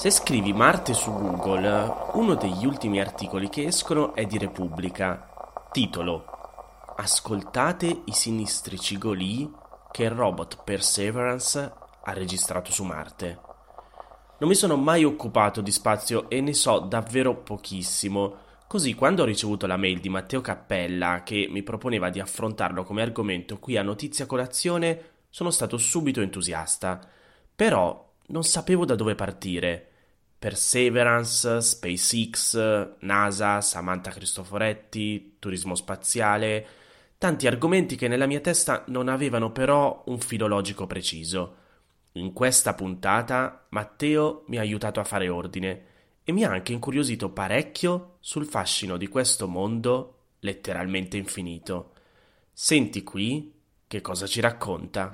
Se scrivi Marte su Google, uno degli ultimi articoli che escono è di Repubblica. Titolo: Ascoltate i sinistri cigolii che il robot Perseverance ha registrato su Marte. Non mi sono mai occupato di spazio e ne so davvero pochissimo. Così, quando ho ricevuto la mail di Matteo Cappella che mi proponeva di affrontarlo come argomento qui a Notizia Colazione, sono stato subito entusiasta. Però non sapevo da dove partire. Perseverance, SpaceX, NASA, Samantha Cristoforetti, turismo spaziale, tanti argomenti che nella mia testa non avevano però un filo logico preciso. In questa puntata Matteo mi ha aiutato a fare ordine e mi ha anche incuriosito parecchio sul fascino di questo mondo letteralmente infinito. Senti qui che cosa ci racconta.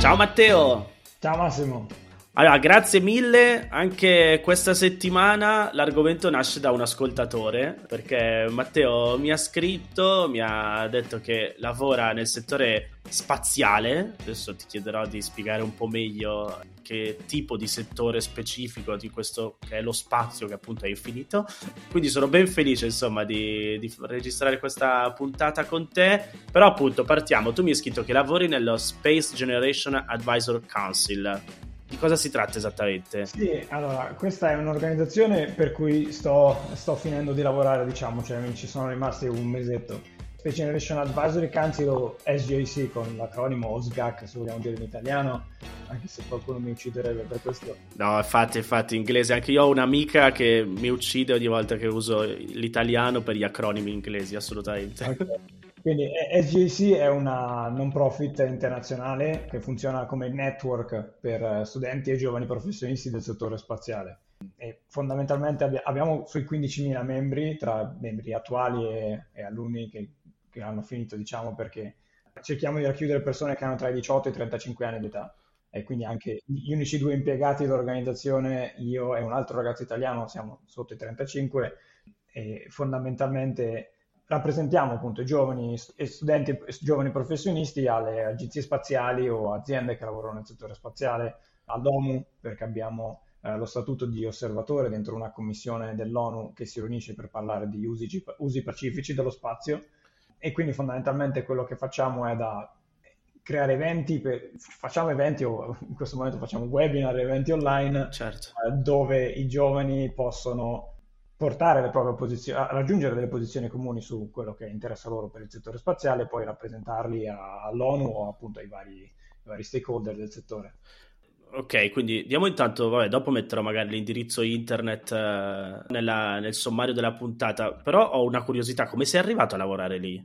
Ciao Matteo! Ciao Massimo! Allora, grazie mille. Anche questa settimana l'argomento nasce da un ascoltatore perché Matteo mi ha scritto, mi ha detto che lavora nel settore spaziale. Adesso ti chiederò di spiegare un po' meglio che tipo di settore specifico di questo che è lo spazio che appunto è infinito. Quindi sono ben felice insomma di, di registrare questa puntata con te. Però appunto partiamo. Tu mi hai scritto che lavori nello Space Generation Advisor Council di cosa si tratta esattamente? Sì, allora, questa è un'organizzazione per cui sto, sto finendo di lavorare, diciamo, cioè ci sono rimasti un mesetto. Space Generation Advisory Council o SJC con l'acronimo OSGAC, se vogliamo dire in italiano, anche se qualcuno mi ucciderebbe per questo. No, infatti, infatti, inglese. Anche io ho un'amica che mi uccide ogni volta che uso l'italiano per gli acronimi inglesi, assolutamente. Okay. Quindi SGC è una non profit internazionale che funziona come network per studenti e giovani professionisti del settore spaziale. E fondamentalmente abbiamo sui 15.000 membri, tra membri attuali e, e alunni che, che, hanno finito, diciamo, perché cerchiamo di racchiudere persone che hanno tra i 18 e i 35 anni di età. E quindi anche gli unici due impiegati dell'organizzazione, io e un altro ragazzo italiano, siamo sotto i 35 e fondamentalmente rappresentiamo appunto giovani studenti e giovani professionisti alle agenzie spaziali o aziende che lavorano nel settore spaziale, all'ONU, perché abbiamo eh, lo statuto di osservatore dentro una commissione dell'ONU che si riunisce per parlare di usi, usi pacifici dello spazio e quindi fondamentalmente quello che facciamo è da creare eventi, per, facciamo eventi o in questo momento facciamo webinar, eventi online certo. eh, dove i giovani possono portare le proprie posizioni, a raggiungere delle posizioni comuni su quello che interessa loro per il settore spaziale e poi rappresentarli a, all'ONU o appunto ai vari, ai vari stakeholder del settore. Ok, quindi diamo intanto, vabbè, dopo metterò magari l'indirizzo internet eh, nella, nel sommario della puntata, però ho una curiosità, come sei arrivato a lavorare lì?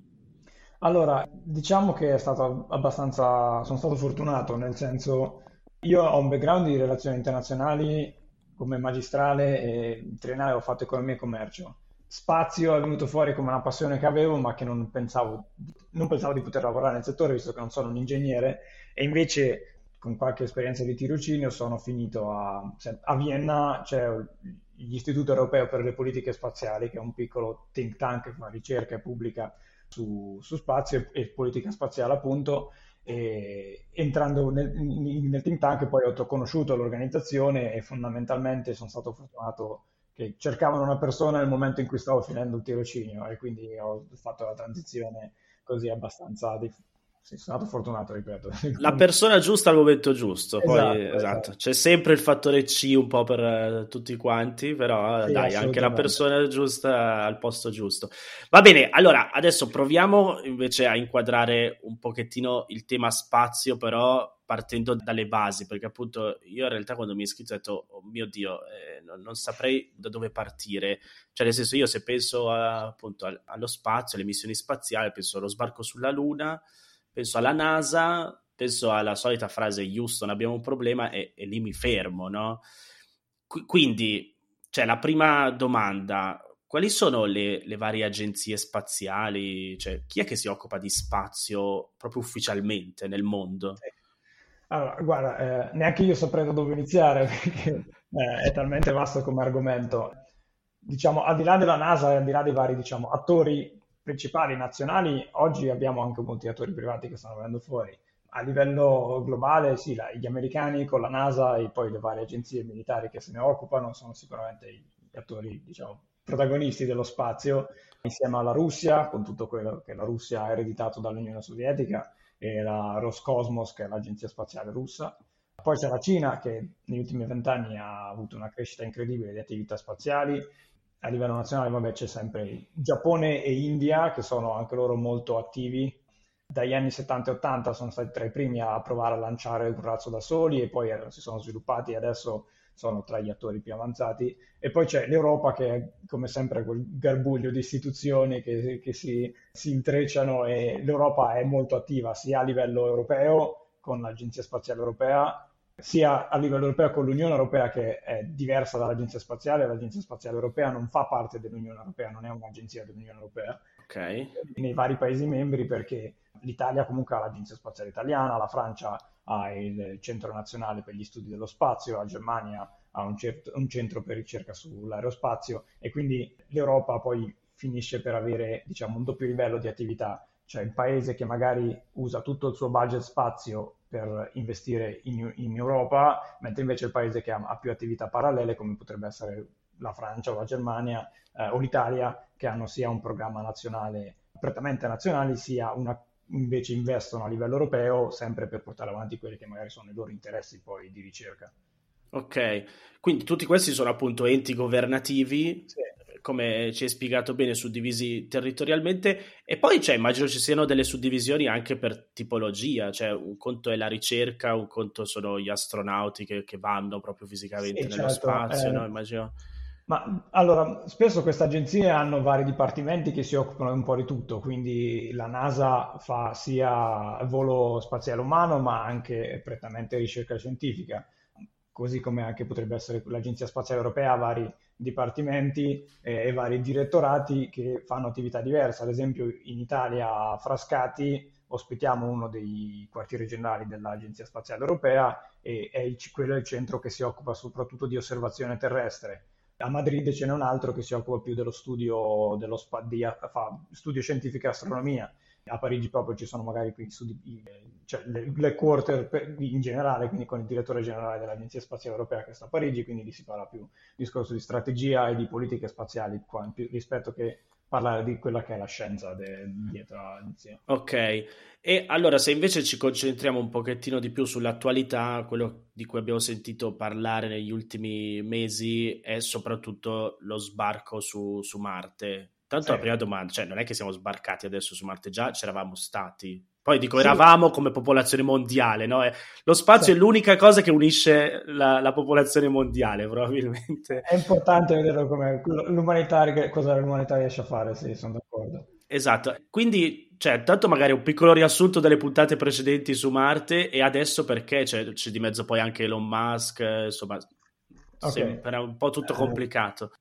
Allora, diciamo che è stato abbastanza, sono stato fortunato, nel senso, io ho un background di relazioni internazionali come magistrale e triennale ho fatto economia e commercio. Spazio è venuto fuori come una passione che avevo, ma che non pensavo, non pensavo di poter lavorare nel settore, visto che non sono un ingegnere, e invece con qualche esperienza di tirocinio sono finito a, a Vienna, c'è l'Istituto Europeo per le Politiche Spaziali, che è un piccolo think tank che fa ricerca e pubblica su, su spazio e politica spaziale appunto, e entrando nel, nel think tank poi ho conosciuto l'organizzazione e fondamentalmente sono stato fortunato che cercavano una persona nel momento in cui stavo finendo il tirocinio e quindi ho fatto la transizione così abbastanza sì, sono stato fortunato, ripeto. La persona giusta al momento giusto, esatto, poi esatto. esatto. c'è sempre il fattore C un po' per uh, tutti quanti, però sì, dai, anche la persona giusta al posto giusto. Va bene, allora adesso proviamo invece a inquadrare un pochettino il tema spazio, però partendo dalle basi, perché appunto io in realtà quando mi hai scritto ho detto, oh mio Dio, eh, non, non, saprei da dove partire, cioè nel senso io se penso a, appunto allo spazio, alle missioni spaziali, penso allo sbarco sulla Luna, penso alla NASA, penso alla solita frase Houston abbiamo un problema e, e lì mi fermo, no? Qu- quindi, cioè, la prima domanda, quali sono le, le, varie agenzie spaziali? Cioè, chi è che si occupa di spazio proprio ufficialmente nel mondo? Allora, guarda, eh, neanche io saprei da dove iniziare perché eh, è talmente vasto come argomento. Diciamo, al di là della NASA e al di là dei vari diciamo, attori principali nazionali, oggi abbiamo anche molti attori privati che stanno venendo fuori. a livello globale, sì, la, gli americani con la NASA e poi le varie agenzie militari che se ne occupano sono sicuramente gli attori, diciamo, protagonisti dello spazio, insieme alla Russia, con tutto quello che la Russia ha ereditato dall'Unione Sovietica, e la Roscosmos, che è l'agenzia spaziale russa. Poi c'è la Cina, che negli ultimi vent'anni ha avuto una crescita incredibile di attività spaziali. A livello nazionale, vabbè, c'è sempre Giappone e India, che sono anche loro molto attivi dagli anni 70 e 80 sono stati tra i primi a provare a lanciare un razzo da soli e poi si sono sviluppati e adesso sono tra gli attori più avanzati. E poi c'è l'Europa che è come sempre quel garbuglio di istituzioni che, che si, si intrecciano e l'Europa è molto attiva sia a livello europeo con l'Agenzia Spaziale Europea sia a livello europeo con l'Unione Europea che è diversa dall'Agenzia Spaziale, l'Agenzia Spaziale Europea non fa parte dell'Unione Europea, non è un'agenzia dell'Unione Europea, okay. nei vari Paesi membri perché l'Italia comunque ha l'Agenzia Spaziale Italiana, la Francia ha il Centro Nazionale per gli Studi dello Spazio, la Germania ha un, certo, un centro per ricerca sull'aerospazio e quindi l'Europa poi finisce per avere diciamo, un doppio livello di attività, cioè il paese che magari usa tutto il suo budget spazio per investire in, in Europa, mentre invece il paese che ha, ha, più attività parallele come potrebbe essere la Francia o la Germania eh, o l'Italia, che hanno sia un programma nazionale prettamente nazionale, sia una invece investono a livello europeo sempre per portare avanti quelli che magari sono i loro interessi poi di ricerca. Ok, quindi tutti questi sono appunto enti governativi, sì. Come ci hai spiegato bene, suddivisi territorialmente e poi cioè, immagino ci siano delle suddivisioni anche per tipologia, cioè un conto è la ricerca, un conto sono gli astronauti che, che vanno proprio fisicamente sì, nello certo. spazio, eh... no? Immagino... Ma allora, spesso queste agenzie hanno vari dipartimenti che si occupano un po' di tutto, quindi la NASA fa sia volo spaziale umano, ma anche prettamente ricerca scientifica, così come anche potrebbe essere l'Agenzia Spaziale Europea vari dipartimenti eh, e vari direttorati che fanno attività diverse. Ad esempio, in Italia a Frascati ospitiamo uno dei quartieri generali dell'Agenzia Spaziale Europea e è il, quello è il centro che si occupa soprattutto di osservazione terrestre a Madrid ce n'è un altro che si occupa più dello studio, dello spa, di, fa studio scientifico e astronomia. A Parigi proprio ci sono magari qui studi, cioè le, le quarter in generale, quindi con il direttore generale dell'Agenzia Spaziale Europea che sta a Parigi, quindi lì si parla più discorso di strategia e di politiche spaziali qua, più, rispetto che parlare di quella che è la scienza de, dietro all'agenzia. Ok, e allora se invece ci concentriamo un pochettino di più sull'attualità, quello di cui abbiamo sentito parlare negli ultimi mesi è soprattutto lo sbarco su, su Marte. Tanto sì. la prima domanda, cioè non è che siamo sbarcati adesso su Marte, già c'eravamo stati. Poi dico, sì. eravamo come popolazione mondiale, no? Lo spazio sì. è l'unica cosa che unisce la, la, popolazione mondiale, probabilmente. È importante vedere come l'umanità, cosa l'umanità riesce a fare, sì, sono d'accordo. Esatto, quindi, cioè, tanto magari un piccolo riassunto delle puntate precedenti su Marte e adesso perché c'è, c'è di mezzo poi anche Elon Musk, insomma, okay. sembra un po' tutto eh, complicato.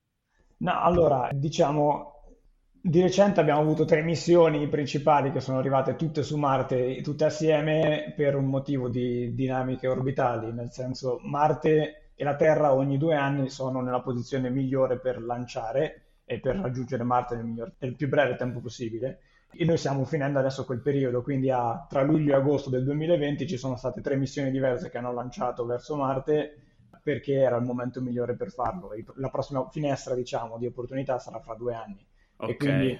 No, allora, diciamo, di recente abbiamo avuto tre missioni principali che sono arrivate tutte su Marte, tutte assieme per un motivo di dinamiche orbitali, nel senso Marte e la Terra ogni due anni sono nella posizione migliore per lanciare e per raggiungere Marte nel, miglior, nel più breve tempo possibile. E noi stiamo finendo adesso quel periodo, quindi a, tra luglio e agosto del 2020 ci sono state tre missioni diverse che hanno lanciato verso Marte perché era il momento migliore per farlo. La prossima finestra, diciamo, di opportunità sarà fra due anni. Okay. E quindi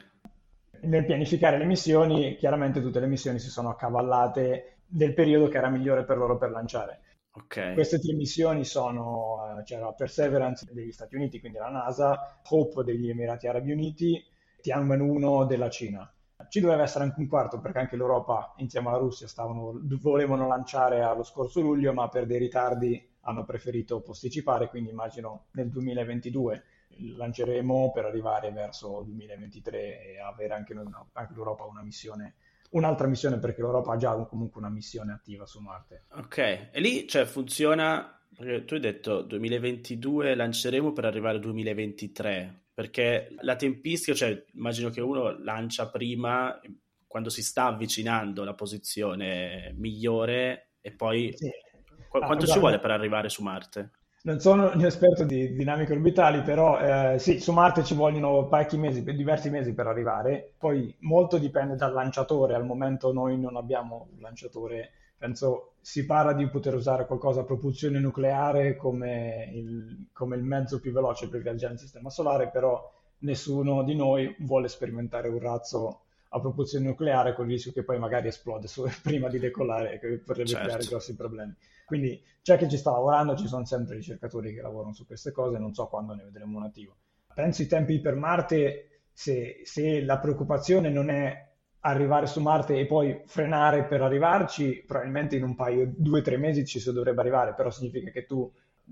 nel pianificare le missioni, chiaramente tutte le missioni si sono accavallate del periodo che era migliore per loro per lanciare. Okay. Queste tre missioni sono, eh, c'era Perseverance degli Stati Uniti, quindi la NASA, Hope degli Emirati Arabi Uniti, Tianwen 1 della Cina. Ci doveva essere anche un quarto perché anche l'Europa insieme alla Russia stavano, volevano lanciare allo scorso luglio, ma per dei ritardi hanno preferito posticipare, quindi immagino nel 2022 lanceremo per arrivare verso il 2023 e avere anche, noi, anche l'Europa una missione un'altra missione perché l'Europa ha già comunque una missione attiva su Marte. Ok, e lì cioè funziona, perché tu hai detto 2022 lanceremo per arrivare al 2023, perché la tempistica, cioè immagino che uno lancia prima quando si sta avvicinando alla posizione migliore e poi sì. qu- quanto ah, ci vuole per arrivare su Marte? Non sono un esperto di dinamiche orbitali, però eh, sì, su Marte ci vogliono parecchi mesi, diversi mesi per arrivare. Poi molto dipende dal lanciatore. Al momento noi non abbiamo un lanciatore penso si parla di poter usare qualcosa a propulsione nucleare come il, come il mezzo più veloce per viaggiare nel sistema solare, però nessuno di noi vuole sperimentare un razzo a propulsione nucleare con il rischio che poi magari esplode prima di decollare che potrebbe certo. creare grossi problemi. Quindi c'è chi ci sta lavorando, ci sono sempre ricercatori che lavorano su queste cose, non so quando ne vedremo un attivo. Penso ai tempi per Marte, se, se la preoccupazione non è arrivare su Marte e poi frenare per arrivarci, probabilmente in un paio, due o tre mesi ci si dovrebbe arrivare, però significa che tu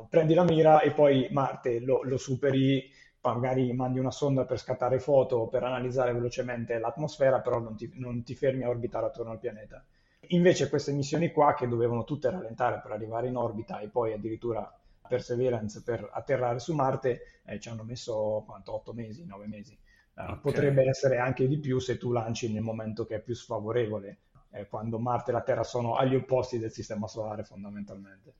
prendi la mira e poi Marte lo, lo superi magari mandi una sonda per scattare foto, per analizzare velocemente l'atmosfera, però non ti, non ti, fermi a orbitare attorno al pianeta. Invece queste missioni qua, che dovevano tutte rallentare per arrivare in orbita e poi addirittura Perseverance per atterrare su Marte, eh, ci hanno messo quanto, 8 mesi, 9 mesi. Uh, okay. Potrebbe essere anche di più se tu lanci nel momento che è più sfavorevole, eh, quando Marte e la Terra sono agli opposti del Sistema Solare fondamentalmente.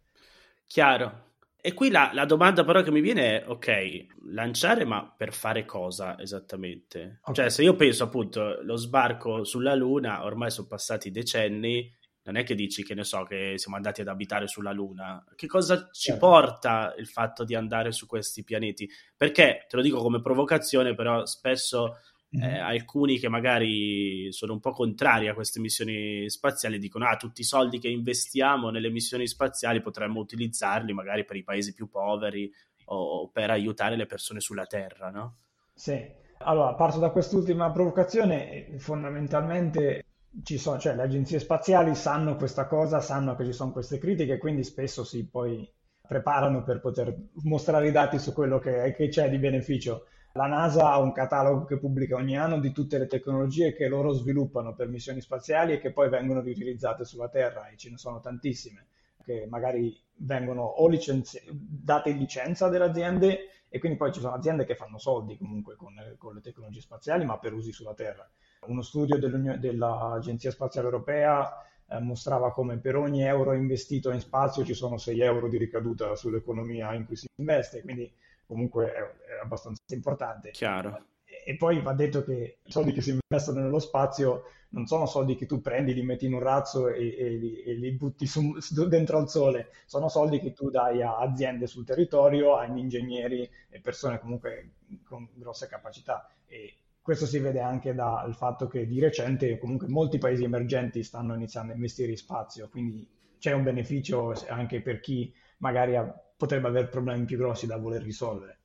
Chiaro, e qui la, la, domanda però che mi viene è, ok, lanciare ma per fare cosa esattamente? Okay. Cioè se io penso appunto lo sbarco sulla Luna, ormai sono passati decenni, non è che dici che ne so che siamo andati ad abitare sulla Luna, che cosa ci certo. porta il fatto di andare su questi pianeti? Perché, te lo dico come provocazione, però spesso eh, mm-hmm. alcuni che magari sono un po' contrari a queste missioni spaziali dicono ah tutti i soldi che investiamo nelle missioni spaziali potremmo utilizzarli magari per i paesi più poveri o per aiutare le persone sulla Terra, no? Sì, allora parto da quest'ultima provocazione, fondamentalmente ci sono, cioè le agenzie spaziali sanno questa cosa, sanno che ci sono queste critiche, quindi spesso si poi preparano per poter mostrare i dati su quello che, che c'è di beneficio. La NASA ha un catalogo che pubblica ogni anno di tutte le tecnologie che loro sviluppano per missioni spaziali e che poi vengono riutilizzate sulla Terra e ce ne sono tantissime che magari vengono o licenzi- date in licenza delle aziende e quindi poi ci sono aziende che fanno soldi comunque con, con le tecnologie spaziali ma per usi sulla Terra. Uno studio dell'Agenzia Spaziale Europea eh, mostrava come per ogni euro investito in spazio ci sono 6 euro di ricaduta sull'economia in cui si investe, quindi comunque è abbastanza importante. Chiaro. E, poi va detto che i soldi che si investono nello spazio non sono soldi che tu prendi, li metti in un razzo e, e, li, e li, butti su, dentro al sole, sono soldi che tu dai a aziende sul territorio, a ingegneri e persone comunque con grosse capacità. E questo si vede anche dal fatto che di recente comunque molti paesi emergenti stanno iniziando a investire in spazio, quindi c'è un beneficio anche per chi magari ha potrebbe avere problemi più grossi da voler risolvere.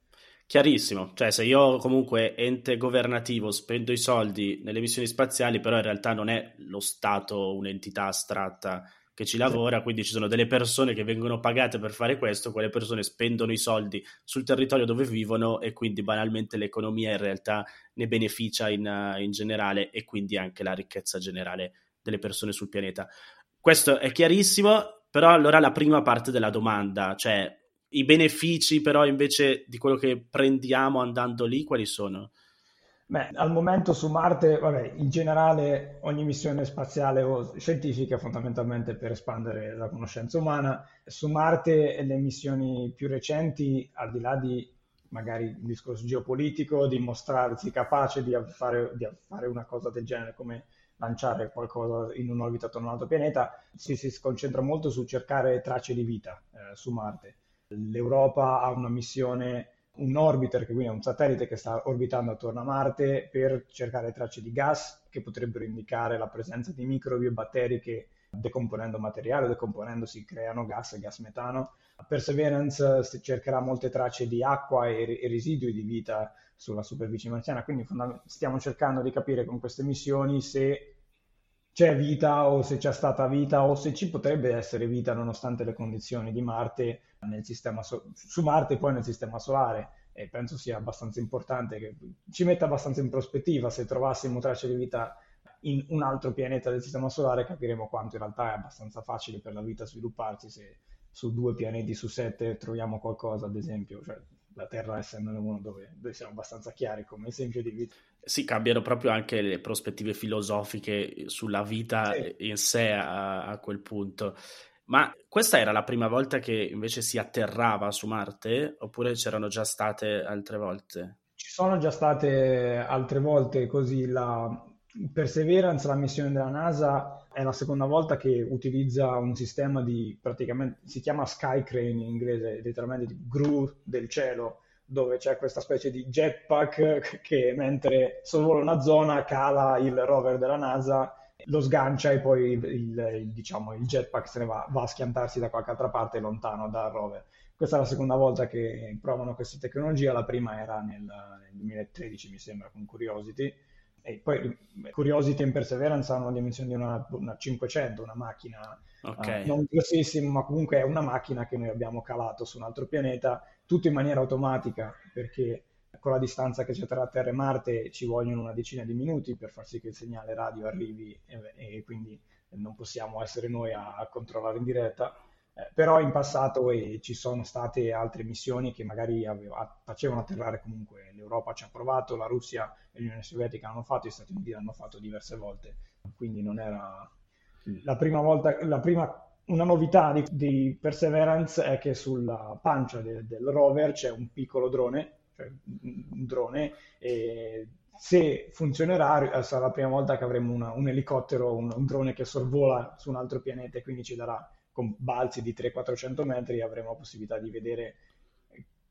Chiarissimo, cioè se io comunque ente governativo spendo i soldi nelle missioni spaziali, però in realtà non è lo Stato un'entità astratta che ci lavora, quindi ci sono delle persone che vengono pagate per fare questo, quelle persone spendono i soldi sul territorio dove vivono e quindi banalmente l'economia in realtà ne beneficia in, in generale e quindi anche la ricchezza generale delle persone sul pianeta. Questo è chiarissimo, però allora la prima parte della domanda, cioè i benefici però invece di quello che prendiamo andando lì, quali sono? Beh, al momento su Marte, vabbè, in generale ogni missione spaziale o scientifica fondamentalmente per espandere la conoscenza umana. Su Marte le missioni più recenti, al di là di magari il discorso geopolitico, di mostrarsi capace di fare, di fare una cosa del genere come lanciare qualcosa in un'orbita attorno a un altro pianeta, si, si concentra molto su cercare tracce di vita eh, su Marte L'Europa ha una missione, un orbiter, che quindi è un satellite che sta orbitando attorno a Marte per cercare tracce di gas che potrebbero indicare la presenza di microbi e batteri che decomponendo materiale decomponendosi creano gas e gas metano. Perseverance cercherà molte tracce di acqua e, e residui di vita sulla superficie marziana, quindi stiamo cercando di capire con queste missioni se c'è vita o se c'è stata vita o se ci potrebbe essere vita nonostante le condizioni di Marte nel sistema so- su Marte e poi nel sistema solare e penso sia abbastanza importante che ci metta abbastanza in prospettiva se trovassimo tracce di vita in un altro pianeta del sistema solare capiremo quanto in realtà è abbastanza facile per la vita svilupparsi se su due pianeti su sette troviamo qualcosa ad esempio cioè la Terra essendo uno dove, dove, siamo abbastanza chiari come esempio di vita. Sì, cambiano proprio anche le prospettive filosofiche sulla vita sì. in sé a, a, quel punto. Ma questa era la prima volta che invece si atterrava su Marte oppure c'erano già state altre volte? Ci sono già state altre volte così la, Perseverance, la missione della NASA, è la seconda volta che utilizza un sistema di praticamente si chiama Sky Crane in inglese, letteralmente di gru del cielo, dove c'è questa specie di jetpack che mentre sorvola una zona cala il rover della NASA, lo sgancia e poi il, il, diciamo, il jetpack se ne va, va, a schiantarsi da qualche altra parte lontano dal rover. Questa è la seconda volta che provano questa tecnologia, la prima era nel, nel 2013 mi sembra con Curiosity e poi Curiosity e Perseverance hanno la dimensione di una, una 500, una macchina okay. uh, non grossissima, ma comunque è una macchina che noi abbiamo calato su un altro pianeta, tutto in maniera automatica, perché con la distanza che c'è tra Terra e Marte ci vogliono una decina di minuti per far sì che il segnale radio arrivi e, e quindi non possiamo essere noi a, a controllare in diretta. Eh, però in passato eh, ci sono state altre missioni che magari aveva, facevano atterrare comunque, l'Europa ci ha provato, la Russia e l'Unione Sovietica hanno fatto, gli Stati Uniti l'hanno fatto diverse volte, quindi non era la prima volta, la prima, una novità di, di Perseverance è che sulla pancia de, del rover c'è un piccolo drone, cioè un drone, e se funzionerà sarà la prima volta che avremo una, un elicottero, un, un drone che sorvola su un altro pianeta e quindi ci darà con balzi di 300-400 metri avremo la possibilità di vedere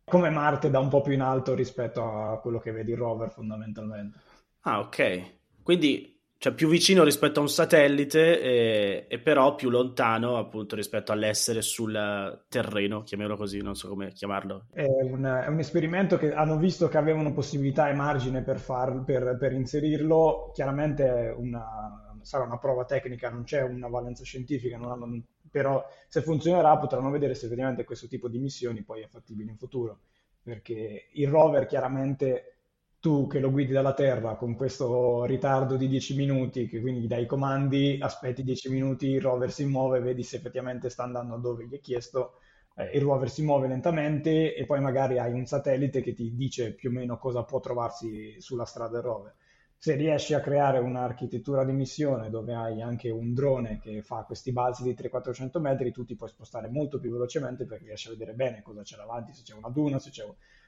come Marte da un po' più in alto rispetto a quello che vedi il rover fondamentalmente. Ah, ok. Quindi cioè più vicino rispetto a un satellite e, e, però più lontano appunto rispetto all'essere sul terreno, chiamiamolo così, non so come chiamarlo. È un, è un esperimento che hanno visto che avevano possibilità e margine per, far, per, per inserirlo, chiaramente una, sarà una prova tecnica, non c'è una valenza scientifica, hanno, però se funzionerà potranno vedere se effettivamente questo tipo di missioni poi è fattibile in futuro, perché il rover chiaramente tu che lo guidi dalla Terra con questo ritardo di 10 minuti, che quindi dai i comandi, aspetti 10 minuti, il rover si muove, vedi se effettivamente sta andando dove gli è chiesto, eh, il rover si muove lentamente e poi magari hai un satellite che ti dice più o meno cosa può trovarsi sulla strada del rover se riesci a creare un'architettura di missione dove hai anche un drone che fa questi balzi di 300-400 metri, tu ti puoi spostare molto più velocemente perché riesci a vedere bene cosa c'è davanti, se c'è una duna, se c'è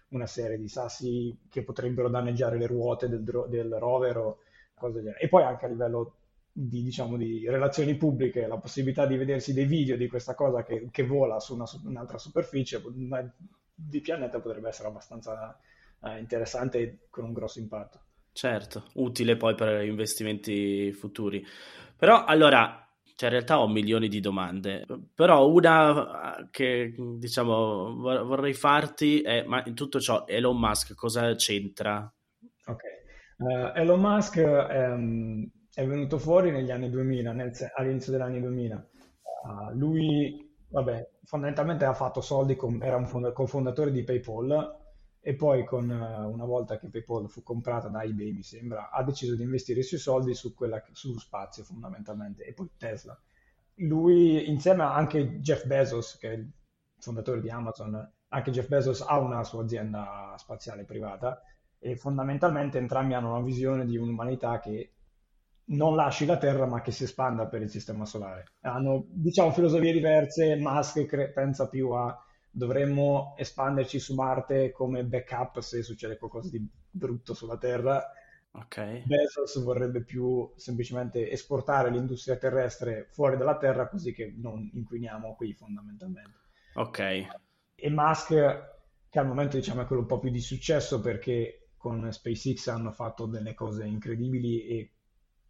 una serie di sassi che potrebbero danneggiare le ruote del, del rover o cose del genere. E poi anche a livello di, diciamo, di, relazioni pubbliche, la possibilità di vedersi dei video di questa cosa che, che vola su una, un'altra superficie di pianeta potrebbe essere abbastanza eh, interessante con un grosso impatto. Certo, utile poi per investimenti futuri. Però allora, cioè in realtà ho milioni di domande, però una che diciamo vorrei farti è, ma in tutto ciò Elon Musk cosa c'entra? Ok, uh, Elon Musk um, è venuto fuori negli anni 2000, nel, all'inizio degli anni 2000. Uh, lui, vabbè, fondamentalmente ha fatto soldi, con, era un cofondatore di PayPal e poi con, uh, una volta che PayPal fu comprata da eBay, mi sembra, ha deciso di investire i suoi soldi su quella, sullo spazio fondamentalmente e poi Tesla. Lui, insieme anche Jeff Bezos, che è il fondatore di Amazon, anche Jeff Bezos ha una sua azienda spaziale privata e fondamentalmente entrambi hanno una visione di un'umanità che non lasci la Terra ma che si espanda per il sistema solare. Hanno, diciamo, filosofie diverse, Musk cre- pensa più a dovremmo espanderci su Marte come backup se succede qualcosa di brutto sulla Terra. Okay. Bezos vorrebbe più semplicemente esportare l'industria terrestre fuori dalla Terra così che non inquiniamo qui fondamentalmente. Ok. E Musk, che al momento diciamo è quello un po' più di successo perché con SpaceX hanno fatto delle cose incredibili e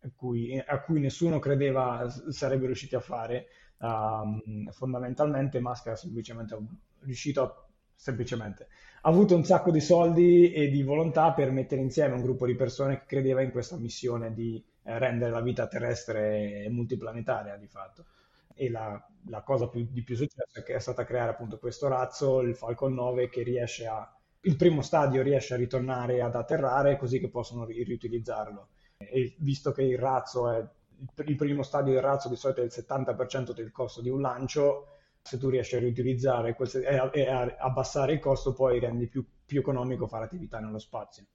a cui, a cui nessuno credeva sarebbe riusciti a fare. Um, fondamentalmente Musk ha semplicemente riuscito a semplicemente ha avuto un sacco di soldi e di volontà per mettere insieme un gruppo di persone che credeva in questa missione di eh, rendere la vita terrestre multiplanetaria di fatto. E la, la cosa più, di più successo è è stata creare appunto questo razzo, il Falcon 9, che riesce a, il primo stadio riesce a ritornare ad atterrare così che possono ri- riutilizzarlo. E visto che il razzo è il primo stadio del razzo di solito è il 70% del costo di un lancio, se tu riesci a riutilizzare e a, abbassare il costo, poi rendi più, più economico fare attività nello spazio.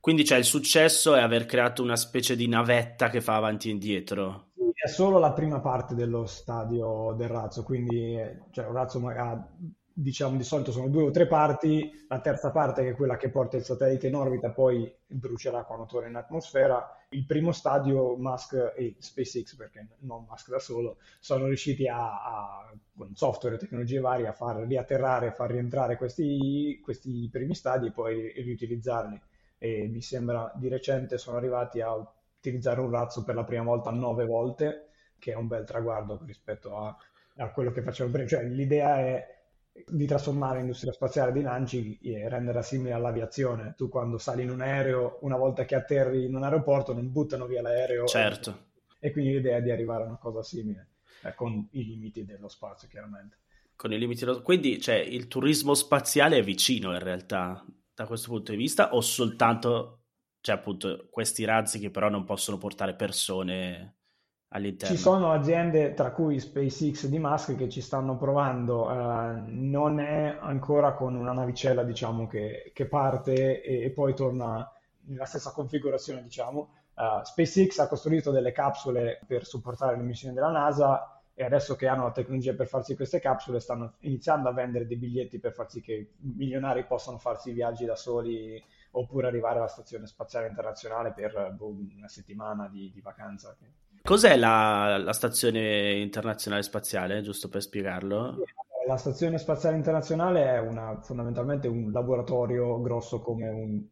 Quindi c'è il successo è aver creato una specie di navetta che fa avanti e indietro. È solo la prima parte dello stadio del razzo, quindi cioè, un razzo ha diciamo di solito sono due o tre parti, la terza parte che è quella che porta il satellite in orbita poi brucerà quando torna in atmosfera. Il primo stadio Musk e SpaceX, perché non Musk da solo, sono riusciti a, a con software e tecnologie varie a far riatterrare, far rientrare questi, questi primi stadi e poi riutilizzarli. E mi sembra di recente sono arrivati a utilizzare un razzo per la prima volta nove volte, che è un bel traguardo rispetto a, a quello che facevano prima. Cioè, l'idea è di trasformare l'industria spaziale dei lanci e renderla simile all'aviazione. Tu quando sali in un aereo, una volta che atterri in un aeroporto, non buttano via l'aereo. Certo. E, quindi l'idea è di arrivare a una cosa simile, eh, con i limiti dello spazio, chiaramente. Con i limiti dello... Quindi, cioè, il turismo spaziale è vicino in realtà, da questo punto di vista, o soltanto, cioè, appunto, questi razzi che però non possono portare persone all'interno. Ci sono aziende, tra cui SpaceX di Musk, che ci stanno provando. Uh, non è ancora con una navicella, diciamo, che, che parte e, e, poi torna nella stessa configurazione, diciamo. Uh, SpaceX ha costruito delle capsule per supportare le missioni della NASA e adesso che hanno la tecnologia per farsi queste capsule stanno iniziando a vendere dei biglietti per far sì che milionari possano farsi i viaggi da soli oppure arrivare alla stazione spaziale internazionale per boh, una settimana di, di vacanza. Cos'è la, la, stazione internazionale spaziale, giusto per spiegarlo? La stazione spaziale internazionale è una, fondamentalmente un laboratorio grosso come un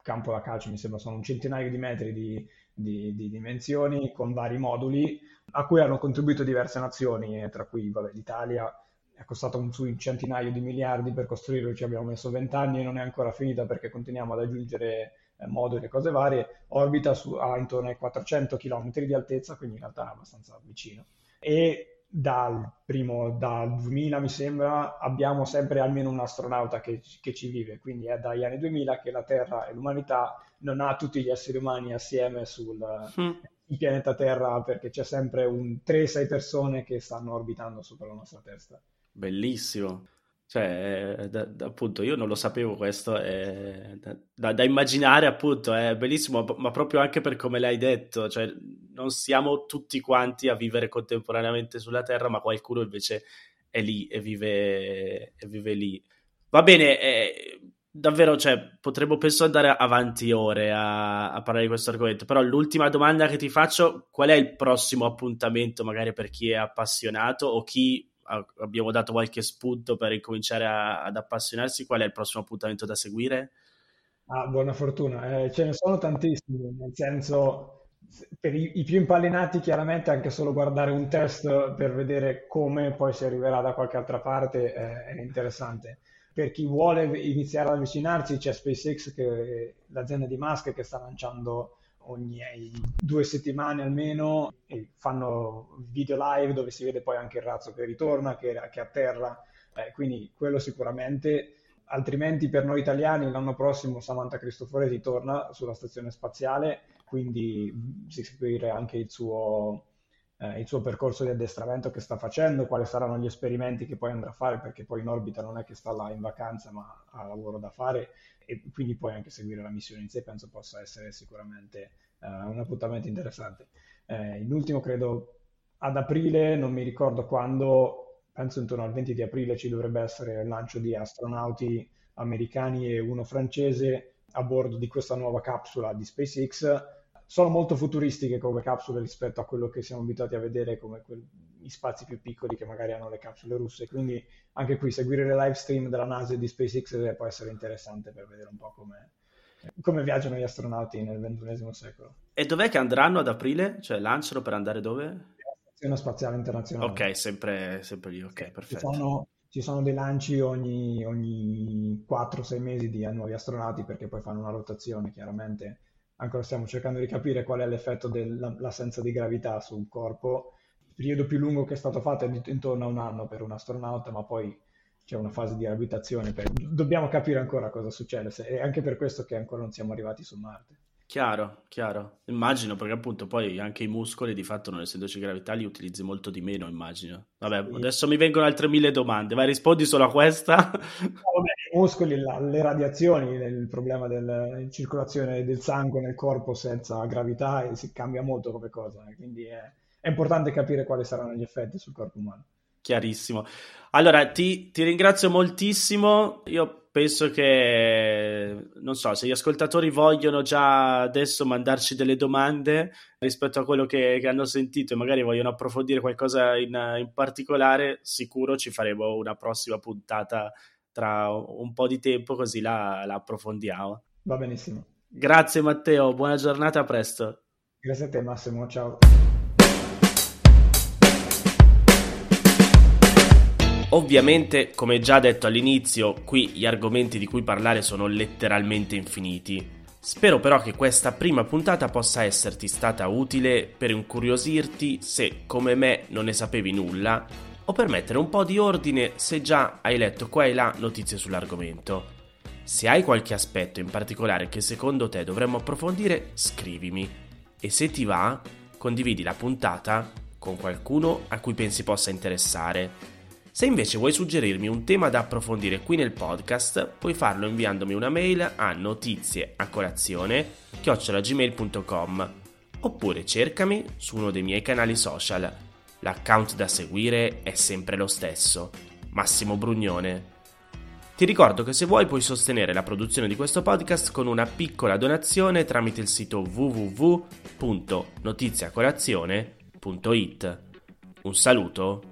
campo da calcio, mi sembra, sono un centinaio di metri di, di, di dimensioni con vari moduli a cui hanno contribuito diverse nazioni, tra cui vabbè, l'Italia è costato un, un centinaio di miliardi per costruirlo, ci abbiamo messo vent'anni e non è ancora finita perché continuiamo ad aggiungere eh, moduli e cose varie, orbita su, a intorno ai 400 km di altezza, quindi in realtà è abbastanza vicino. E dal primo, dal 2000 mi sembra, abbiamo sempre almeno un astronauta che, che ci vive, quindi è dagli anni 2000 che la Terra e l'umanità non ha tutti gli esseri umani assieme sul mm. pianeta Terra perché c'è sempre un 3-6 persone che stanno orbitando sopra la nostra testa. Bellissimo. Cioè, eh, da, da, appunto, io non lo sapevo questo, è, da, da, immaginare appunto è bellissimo, ma proprio anche per come l'hai detto, cioè non siamo tutti quanti a vivere contemporaneamente sulla Terra, ma qualcuno invece è lì e vive, e vive lì. Va bene, eh, davvero, cioè, potremmo penso andare avanti ore a, a, parlare di questo argomento, però l'ultima domanda che ti faccio, qual è il prossimo appuntamento magari per chi è appassionato o chi abbiamo dato qualche spunto per incominciare a, ad appassionarsi. Qual è il prossimo appuntamento da seguire? Ah, buona fortuna, eh, ce ne sono tantissimi, nel senso per i, i, più impallinati chiaramente anche solo guardare un test per vedere come poi si arriverà da qualche altra parte eh, è interessante. Per chi vuole iniziare ad avvicinarsi c'è SpaceX, che, l'azienda di Musk che sta lanciando ogni due settimane almeno fanno video live dove si vede poi anche il razzo che ritorna, che, che atterra, eh, quindi quello sicuramente. Altrimenti per noi italiani l'anno prossimo Samantha Cristoforesi torna sulla stazione spaziale, quindi si seguire anche il suo, eh, il suo percorso di addestramento che sta facendo, quali saranno gli esperimenti che poi andrà a fare, perché poi in orbita non è che sta là in vacanza ma ha lavoro da fare e quindi poi anche seguire la missione in sé penso possa essere sicuramente uh, un appuntamento interessante. Eh, l'ultimo credo ad aprile, non mi ricordo quando, penso intorno al 20 di aprile ci dovrebbe essere il lancio di astronauti americani e uno francese a bordo di questa nuova capsula di SpaceX. Sono molto futuristiche come capsule rispetto a quello che siamo abituati a vedere come gli spazi più piccoli che magari hanno le capsule russe. Quindi anche qui seguire le live stream della NASA e di SpaceX può essere interessante per vedere un po' come, come viaggiano gli astronauti nel XXI secolo. E dov'è che andranno ad aprile? Cioè lanciano per andare dove? La Stazione Spaziale Internazionale. Ok, sempre, sempre lì, ok, perfetto. Ci sono, ci sono dei lanci ogni, ogni 4-6 mesi di nuovi astronauti perché poi fanno una rotazione, chiaramente. Ancora stiamo cercando di capire qual è l'effetto dell'assenza di gravità sul corpo il periodo più lungo che è stato fatto è intorno a un anno per un astronauta, ma poi c'è una fase di abitazione. Per... Dobbiamo capire ancora cosa succede, è anche per questo che ancora non siamo arrivati su Marte. Chiaro, chiaro. Immagino perché appunto poi anche i muscoli di fatto non essendoci gravità li utilizzi molto di meno, immagino. Vabbè, sì. adesso mi vengono altre mille domande, vai rispondi solo a questa. No, vabbè, I muscoli, la, le radiazioni, il problema della circolazione del sangue nel corpo senza gravità e si cambia molto come cosa, quindi è è importante capire quali saranno gli effetti sul corpo umano. Chiarissimo. Allora, ti, ti ringrazio moltissimo. Io penso che, non so, se gli ascoltatori vogliono già adesso mandarci delle domande rispetto a quello che, che hanno sentito e magari vogliono approfondire qualcosa in, in, particolare, sicuro ci faremo una prossima puntata tra un po' di tempo così la, la approfondiamo. Va benissimo. Grazie Matteo, buona giornata, a presto. Grazie a te Massimo, ciao. Ovviamente, come già detto all'inizio, qui gli argomenti di cui parlare sono letteralmente infiniti. Spero però che questa prima puntata possa esserti stata utile per incuriosirti se, come me, non ne sapevi nulla, o per mettere un po' di ordine se già hai letto qua e là notizie sull'argomento. Se hai qualche aspetto in particolare che secondo te dovremmo approfondire, scrivimi. E se ti va, condividi la puntata con qualcuno a cui pensi possa interessare se invece vuoi suggerirmi un tema da approfondire qui nel podcast, puoi farlo inviandomi una mail a notizie chiocciolagmail.com oppure cercami su uno dei miei canali social. L'account da seguire è sempre lo stesso, Massimo Brugnone. Ti ricordo che se vuoi puoi sostenere la produzione di questo podcast con una piccola donazione tramite il sito www.notiziacolazione.it. Un saluto